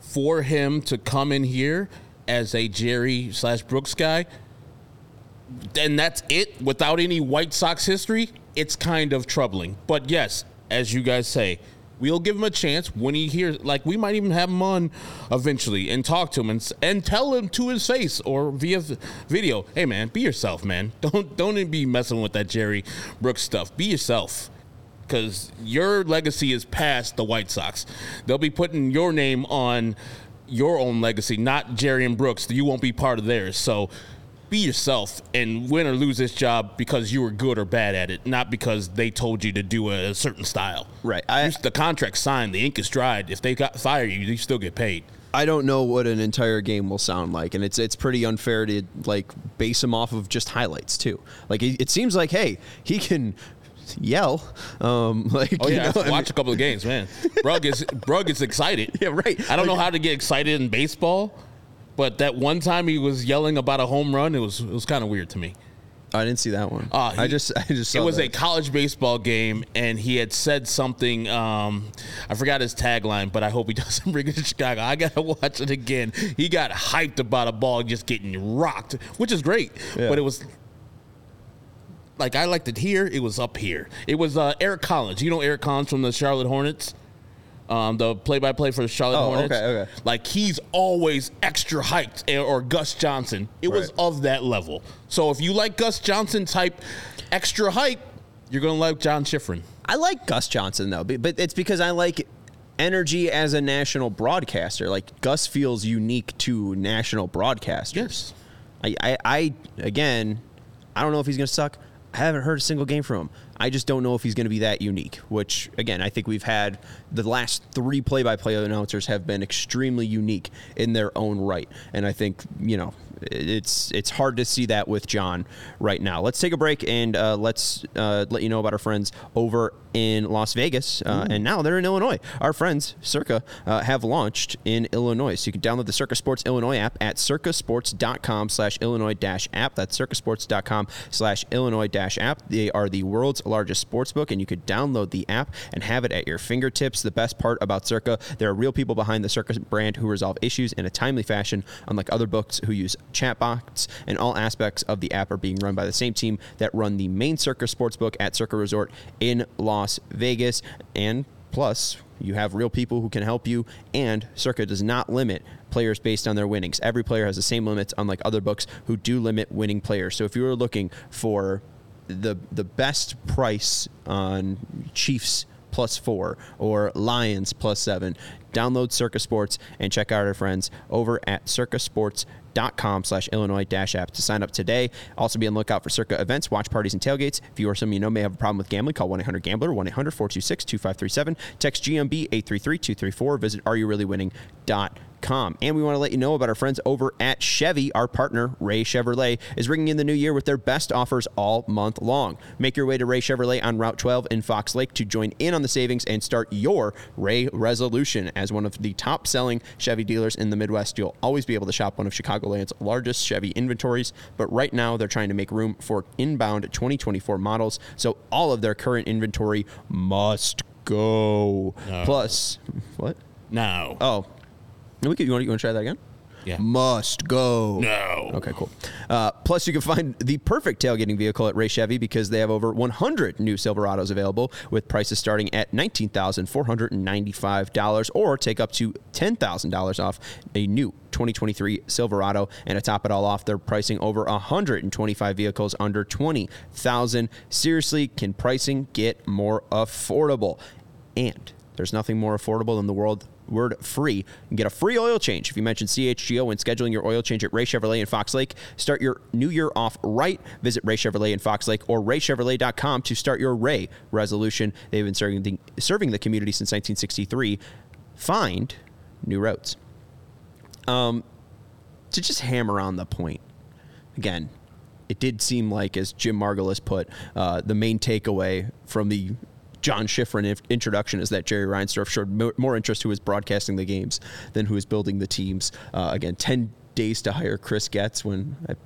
for him to come in here as a Jerry slash Brooks guy, then that's it without any White Sox history, it's kind of troubling. But yes, as you guys say, we'll give him a chance when he hears like we might even have him on eventually and talk to him and, and tell him to his face or via video hey man be yourself man. [laughs] Don't don't be messing with that jerry brooks stuff. Be yourself. Because your legacy is past the white sox. They'll be putting your name on your own legacy not jerry and brooks you won't be part of theirs so be yourself and win or lose this job because you were good or bad at it, not because they told you to do a, a certain style. Right. I, the contract signed, the ink is dried. If they got fire you, you still get paid. I don't know what an entire game will sound like, and it's it's pretty unfair to like base him off of just highlights too. Like it, it seems like, hey, he can yell. Um, [laughs] like oh yeah, you know, watch a couple of games, man. Brug is [laughs] Brug is excited. Yeah, right. I don't like, know how to get excited in baseball. But that one time he was yelling about a home run, it was it was kind of weird to me. I didn't see that one. Uh, he, I just I just it was that. a college baseball game, and he had said something. Um, I forgot his tagline, but I hope he [laughs] doesn't bring it to Chicago. I gotta watch it again. He got hyped about a ball just getting rocked, which is great. Yeah. But it was like I liked it here. It was up here. It was uh, Eric Collins. You know Eric Collins from the Charlotte Hornets um, the play-by-play for the Charlotte oh, Hornets. Okay, okay. Like he's always extra hyped, eh, or Gus Johnson. It right. was of that level. So if you like Gus Johnson type extra hype, you're gonna like John Schriffen. I like Gus Johnson though, but it's because I like energy as a national broadcaster. Like Gus feels unique to national broadcasters. Yes. I, I, I again, I don't know if he's gonna suck. I haven't heard a single game from him. I just don't know if he's going to be that unique, which, again, I think we've had the last three play by play announcers have been extremely unique in their own right. And I think, you know, it's it's hard to see that with John right now. Let's take a break and uh, let's uh, let you know about our friends over in Las Vegas, uh, and now they're in Illinois. Our friends Circa uh, have launched in Illinois, so you can download the Circa Sports Illinois app at circasports.com/slash Illinois dash app. That's circasports.com/slash Illinois dash app. They are the world's largest sports book, and you could download the app and have it at your fingertips. The best part about Circa, there are real people behind the Circa brand who resolve issues in a timely fashion, unlike other books who use chatbots, and all aspects of the app are being run by the same team that run the main Circa Sportsbook at Circa Resort in Las Vegas. And Plus, you have real people who can help you, and Circa does not limit players based on their winnings. Every player has the same limits, unlike other books who do limit winning players. So if you are looking for the the best price on Chiefs plus four or Lions plus seven, download Circa Sports and check out our friends over at circasports.com slash Illinois dash app to sign up today. Also be on the lookout for Circa events, watch parties, and tailgates. If you or someone you know may have a problem with gambling, call 1-800-GAMBLER, 1-800-426-2537, text GMB 833-234, visit areyoureallywinning.com. And we want to let you know about our friends over at Chevy. Our partner, Ray Chevrolet, is ringing in the new year with their best offers all month long. Make your way to Ray Chevrolet on Route 12 in Fox Lake to join in on the savings and start your Ray resolution. As one of the top selling Chevy dealers in the Midwest, you'll always be able to shop one of Chicagoland's largest Chevy inventories. But right now, they're trying to make room for inbound 2024 models, so all of their current inventory must go. No. Plus, what? No. Oh, we could, you want you want to try that again? Yeah. Must go. No. Okay, cool. Uh, plus, you can find the perfect tailgating vehicle at Ray Chevy because they have over 100 new Silverados available with prices starting at $19,495 or take up to $10,000 off a new 2023 Silverado. And to top it all off, they're pricing over 125 vehicles under 20,000. Seriously, can pricing get more affordable? And there's nothing more affordable in the world word free. Can get a free oil change if you mention CHGO when scheduling your oil change at Ray Chevrolet in Fox Lake. Start your new year off right. Visit Ray Chevrolet in Fox Lake or raychevrolet.com to start your Ray resolution. They've been serving the, serving the community since 1963. Find new roads. Um, to just hammer on the point again, it did seem like, as Jim Margalus put, uh, the main takeaway from the John Schriffen introduction is that Jerry Reinsdorf showed more interest who was broadcasting the games than who was building the teams. Uh, again, 10 days to hire Chris Getz when I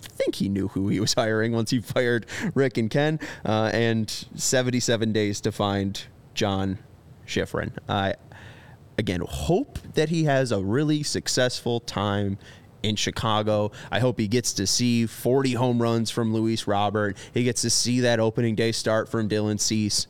think he knew who he was hiring once he fired Rick and Ken, uh, and 77 days to find John Schriffen. I again hope that he has a really successful time in Chicago. I hope he gets to see 40 home runs from Luis Robert. He gets to see that opening day start from Dylan Cease.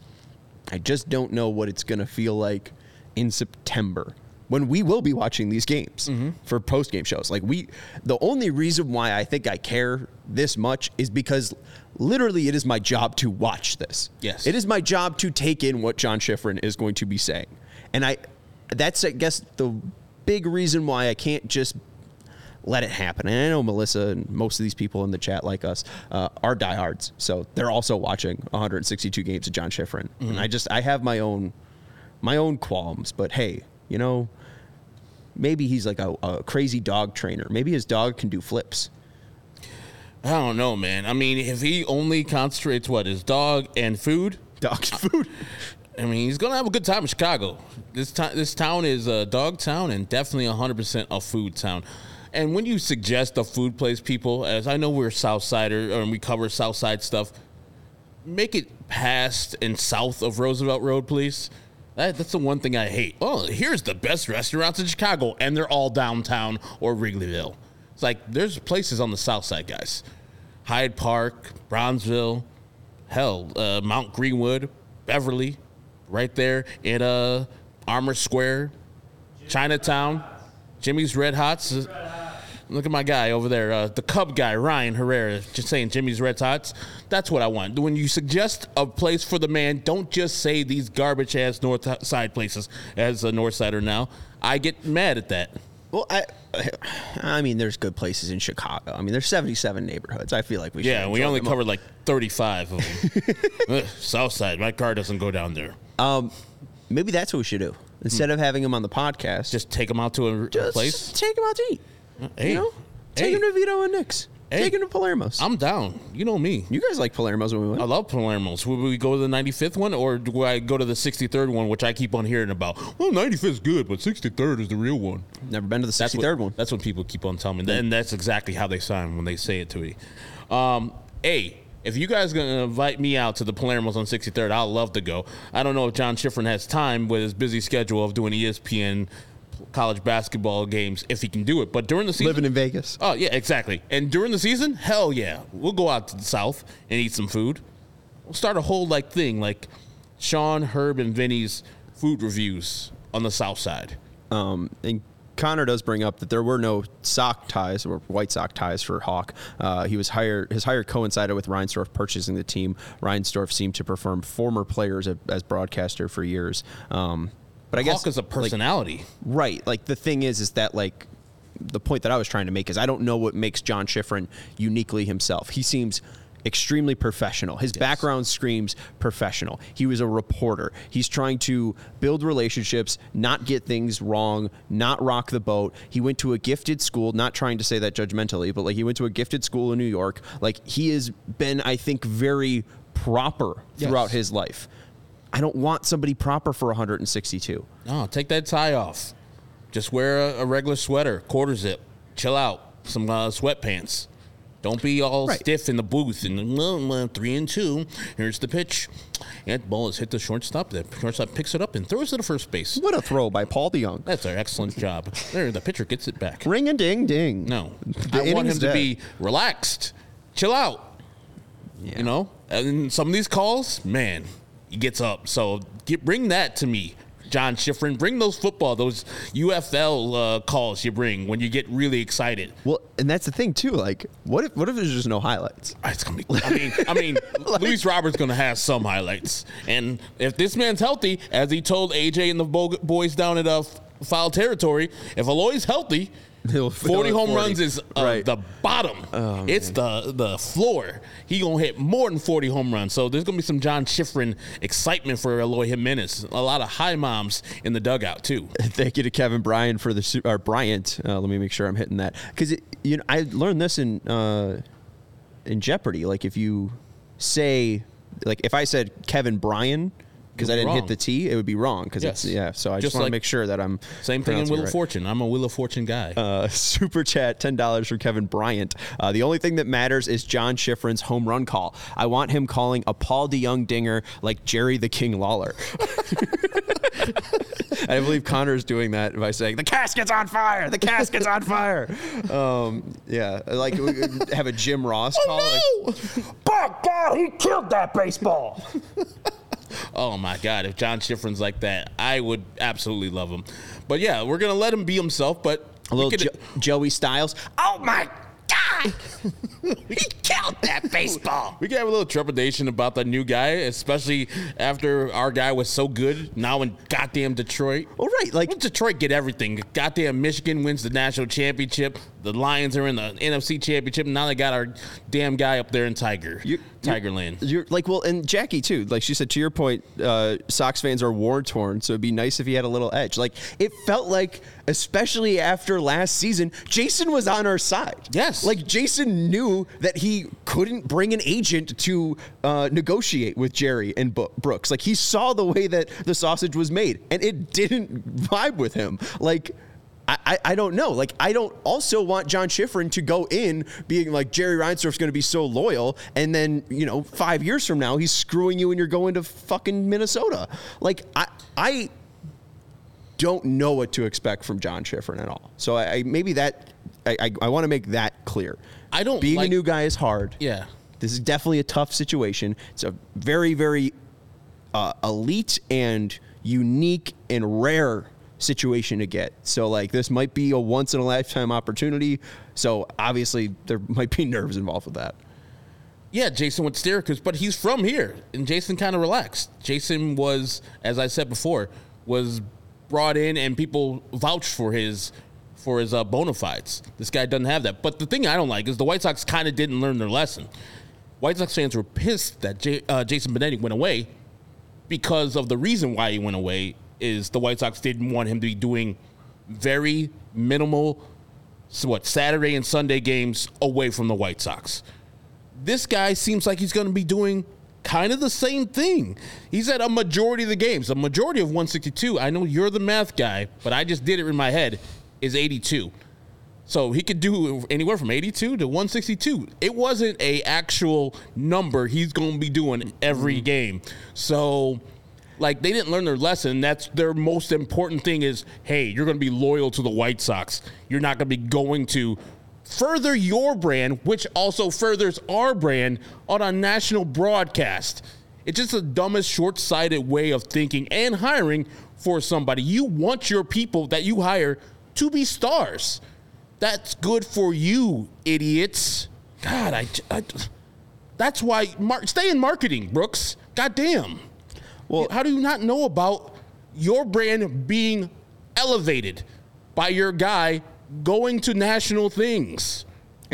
I just don't know what it's going to feel like in September when we will be watching these games mm-hmm. for post game shows. Like we, the only reason why I think I care this much is because literally it is my job to watch this. Yes. it is my job to take in what John Schriffen is going to be saying, and I, that's I guess the big reason why I can't just let it happen. And I know Melissa and most of these people in the chat like us uh, are diehards, so they're also watching 162 games of John Schriffen. And I just I have my own my own qualms, but hey, you know, maybe he's like a, a crazy dog trainer. Maybe his dog can do flips. I don't know, man. I mean, if he only concentrates what his dog and food, dog food. I mean, he's gonna have a good time in Chicago. This town, this town is a dog town and definitely hundred percent a food town. And when you suggest a food place, people, as I know we're Southsider and we cover Southside stuff, make it past and south of Roosevelt Road, please. That, that's the one thing I hate. Oh, here's the best restaurants in Chicago, and they're all downtown or Wrigleyville. It's like there's places on the south side, guys. Hyde Park, Bronzeville, hell, uh, Mount Greenwood, Beverly, right there in uh, Armour Square, Chinatown, Jimmy's Red Hots. Look at my guy over there, uh, the Cub guy, Ryan Herrera, just saying Jimmy's Red Hots. That's what I want. When you suggest a place for the man, don't just say these garbage ass North Side places as a North Sider now. I get mad at that. Well, I I mean, there's good places in Chicago. I mean, there's 77 neighborhoods. I feel like we should. Yeah, we only covered like 35 of them. [laughs] Ugh, South Side, my car doesn't go down there. Um, maybe that's what we should do. Instead of having him on the podcast, just take him out to a, a just place. take him out to eat. Hey, you know, take hey. him to Vito and Nick's. Hey. Take him to Palermo's. I'm down. You know me. You guys like Palermo's when we went? I love Palermo's. Would we go to the 95th one or do I go to the 63rd one, which I keep on hearing about? Well, 95th is good, but 63rd is the real one. Never been to the That's 63rd what, one. That's what people keep on telling me. And that's exactly how they sound when they say it to me. Um, hey, if you guys are going to invite me out to the Palermo's on 63rd, I'll love to go. I don't know if John Schriffen has time with his busy schedule of doing ESPN college basketball games if he can do it. But during the season, Living in Vegas. Oh yeah, exactly. And during the season, hell yeah, we'll go out to the south and eat some food. We'll start a whole like thing like Sean, Herb, and Vinny's food reviews on the South Side. Um, and Connor does bring up that there were no sock ties or white sock ties for Hawk. Uh, he was hired. His hire coincided with Reinsdorf purchasing the team. Reinsdorf seemed to prefer former players as, as broadcaster for years. Um, but I guess Hawk is a personality, like, right? Like the thing is, is that like the point that I was trying to make is I don't know what makes John Schriffen uniquely himself. He seems extremely professional. His yes. background screams professional. He was a reporter. He's trying to build relationships, not get things wrong, not rock the boat. He went to a gifted school, not trying to say that judgmentally, but like he went to a gifted school in New York. Like he has been, I think, very proper throughout yes. his life. I don't want somebody proper for 162. No, take that tie off. Just wear a, a regular sweater, quarter zip. Chill out. Some uh, sweatpants. Don't be all right. stiff in the booth and three and two. Here's the pitch. And the ball has hit the shortstop. The shortstop picks it up and throws it to first base. What a throw by Paul DeJong. That's an excellent job. There, the pitcher gets it back. Ring a ding ding. No, the I want him to be relaxed, chill out. Yeah. You know, and some of these calls, man, gets up. So get, bring that to me. John Schriffen. Bring those football, those UFL uh, calls you bring when you get really excited. Well, and that's the thing too. Like, what if what if there's just no highlights? It's gonna be. I mean, I mean, [laughs] like, Luis Roberts gonna have some highlights, and if this man's healthy, as he told AJ and the boys down at uh, foul territory, if Eloy's healthy, [laughs] 40 home 40. runs is uh, right. the bottom. Oh, it's the the floor. He gonna hit more than 40 home runs. So there's gonna be some John Schriffen excitement for Eloy Jimenez. A lot of high moms in the dugout too. [laughs] Thank you to Kevin Bryan for the or Bryant. Uh, let me make sure I'm hitting that because you know I learned this in uh, in Jeopardy. Like if you say like if I said Kevin Bryan because I didn't wrong. hit the T, it would be wrong. Because yes. it's yeah. So I just, just want to like make sure that I'm same thing in Wheel right. of Fortune. I'm a Wheel of Fortune guy. Uh, [laughs] super chat, ten dollars from Kevin Bryant. Uh, the only thing that matters is John Schriffen's home run call. I want him calling a Paul DeJong dinger like Jerry the King Lawler. [laughs] I believe Connor is doing that by saying the casket's on fire. The casket's on fire. [laughs] Um, yeah, like have a Jim Ross oh, call. No! Like, By God, he killed that baseball. Oh my God! If John Schriffen's like that, I would absolutely love him. But yeah, we're gonna let him be himself. But a little jo- Joey Styles. Oh my God! [laughs] he killed that baseball. We can have a little trepidation about the new guy, especially after our guy was so good. Now in goddamn Detroit. All right, like Detroit get everything. Goddamn Michigan wins the national championship. The Lions are in the NFC championship. Now they got our damn guy up there in Tiger. You, Tigerland. You're, you're, like, well, and Jackie too. Like she said, to your point, uh, Sox fans are war torn, so it'd be nice if he had a little edge. Like it felt like, especially after last season, Jason was on our side. Yes. Like Jason knew that he couldn't bring an agent to uh, negotiate with Jerry and Brooks. Like he saw the way that the sausage was made, and it didn't [laughs] vibe with him. Like I, I don't know. Like, I don't also want John Schriffen to go in being like Jerry Reinsdorf's going to be so loyal, and then you know five years from now he's screwing you and you're going to fucking Minnesota. Like, I I don't know what to expect from John Schriffen at all. So I, I maybe that I I, I want to make that clear. I don't being like, a new guy is hard. Yeah, this is definitely a tough situation. It's a very very uh, elite and unique and rare situation to get. So like this might be a once in a lifetime opportunity. So obviously there [laughs] might be nerves involved with that. Yeah, Jason went Syracuse, but he's from here, and Jason kind of relaxed. Jason was, as I said before, was brought in, and people vouched for his for his uh, bona fides. This guy doesn't have that. But the thing I don't like is the White Sox kind of didn't learn their lesson. White Sox fans were pissed that J- uh, Jason Benetti went away because of the reason why he went away is the White Sox didn't want him to be doing very minimal, so what Saturday and Sunday games away from the White Sox. This guy seems like he's going to be doing kind of the same thing. He's at a majority of the games. A majority of 162. I know you're the math guy, but I just did it in my head. Is 82. So he could do anywhere from 82 to 162. It wasn't a actual number he's going to be doing every mm-hmm. game. So like they didn't learn their lesson. That's their most important thing is, hey, you're going to be loyal to the White Sox. You're not going to be going to further your brand, which also furthers our brand on a national broadcast. It's just the dumbest, short sighted way of thinking and hiring for somebody. You want your people that you hire to be stars. That's good for you, idiots. God, I, I that's why mar- stay in marketing, Brooks. God damn. Well, how do you not know about your brand being elevated by your guy going to national things?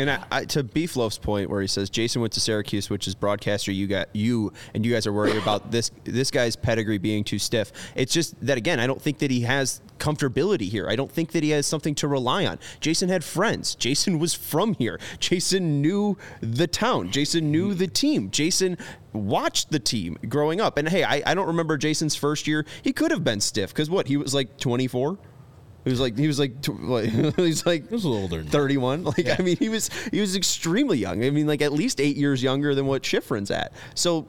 And I, I, to Beefloaf's point, where he says Jason went to Syracuse, which is broadcaster. You got you, and you guys are worried about this this guy's pedigree being too stiff. It's just that again, I don't think that he has comfortability here. I don't think that he has something to rely on. Jason had friends. Jason was from here. Jason knew the town. Jason knew the team. Jason watched the team growing up. And hey, I, I don't remember Jason's first year. He could have been stiff because what? He was like 24. He was like he was like like [laughs] he's like he was a little older, thirty one. [laughs] Like yeah. I mean, he was he was extremely young. I mean, like at least eight years younger than what Schriffen's at. So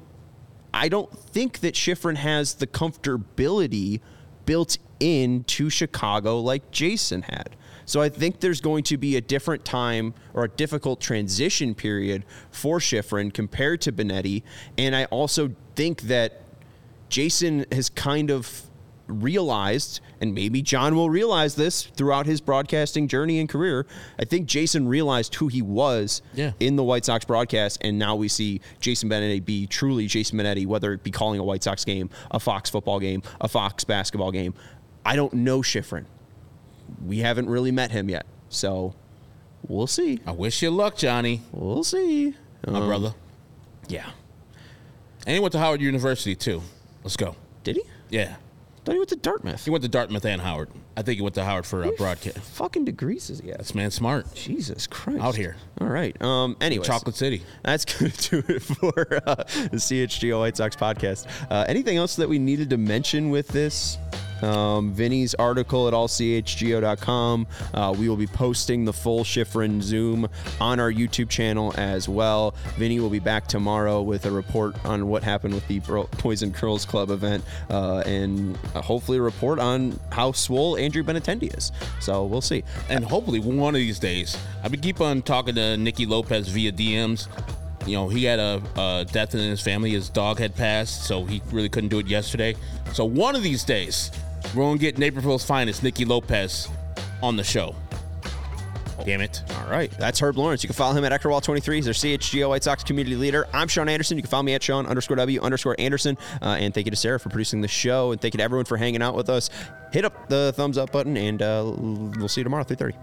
I don't think that Schriffen has the comfortability built into Chicago like Jason had. So I think there's going to be a different time or a difficult transition period for Schriffen compared to Benetti. And I also think that Jason has kind of realized, and maybe John will realize this throughout his broadcasting journey and career. I think Jason realized who he was yeah. in the White Sox broadcast, and now we see Jason Benetti be truly Jason Benetti, whether it be calling a White Sox game, a Fox football game, a Fox basketball game. I don't know Schriffen. We haven't really met him yet, so we'll see. I wish you luck, Johnny. We'll see, my um, brother. Yeah, and he went to Howard University too. Let's go. Did he? Yeah. Thought he went to Dartmouth. He went to Dartmouth and Howard. I think he went to Howard for uh, broadcast. Fucking degrees is he at? This man's smart. Jesus Christ. Out here. All right. Um. Anyway, Chocolate City. That's [laughs] to do it for uh, the CHGO White Sox podcast. Uh, anything else that we needed to mention with this? Um, Vinny's article at allchgo.com. Uh, we will be posting the full Schriffen Zoom on our YouTube channel as well. Vinny will be back tomorrow with a report on what happened with the Boys and Club event uh, and hopefully a report on how swole Andrew Benintendi is. So we'll see. And hopefully one of these days, I've been keep on talking to Nicky Lopez via DMs you know, he had a, a, death in his family. His dog had passed, so he really couldn't do it yesterday. So one of these days, we're going to get Naperville's finest, Nicky Lopez, on the show. Damn it. All right. That's Herb Lawrence. You can follow him at Eckerwall23. He's our CHGO White Sox community leader. I'm Sean Anderson. You can follow me at Sean underscore W underscore Anderson. Uh, and thank you to Sarah for producing the show. And thank you to everyone for hanging out with us. Hit up the thumbs up button, and uh, we'll see you tomorrow, 3.30.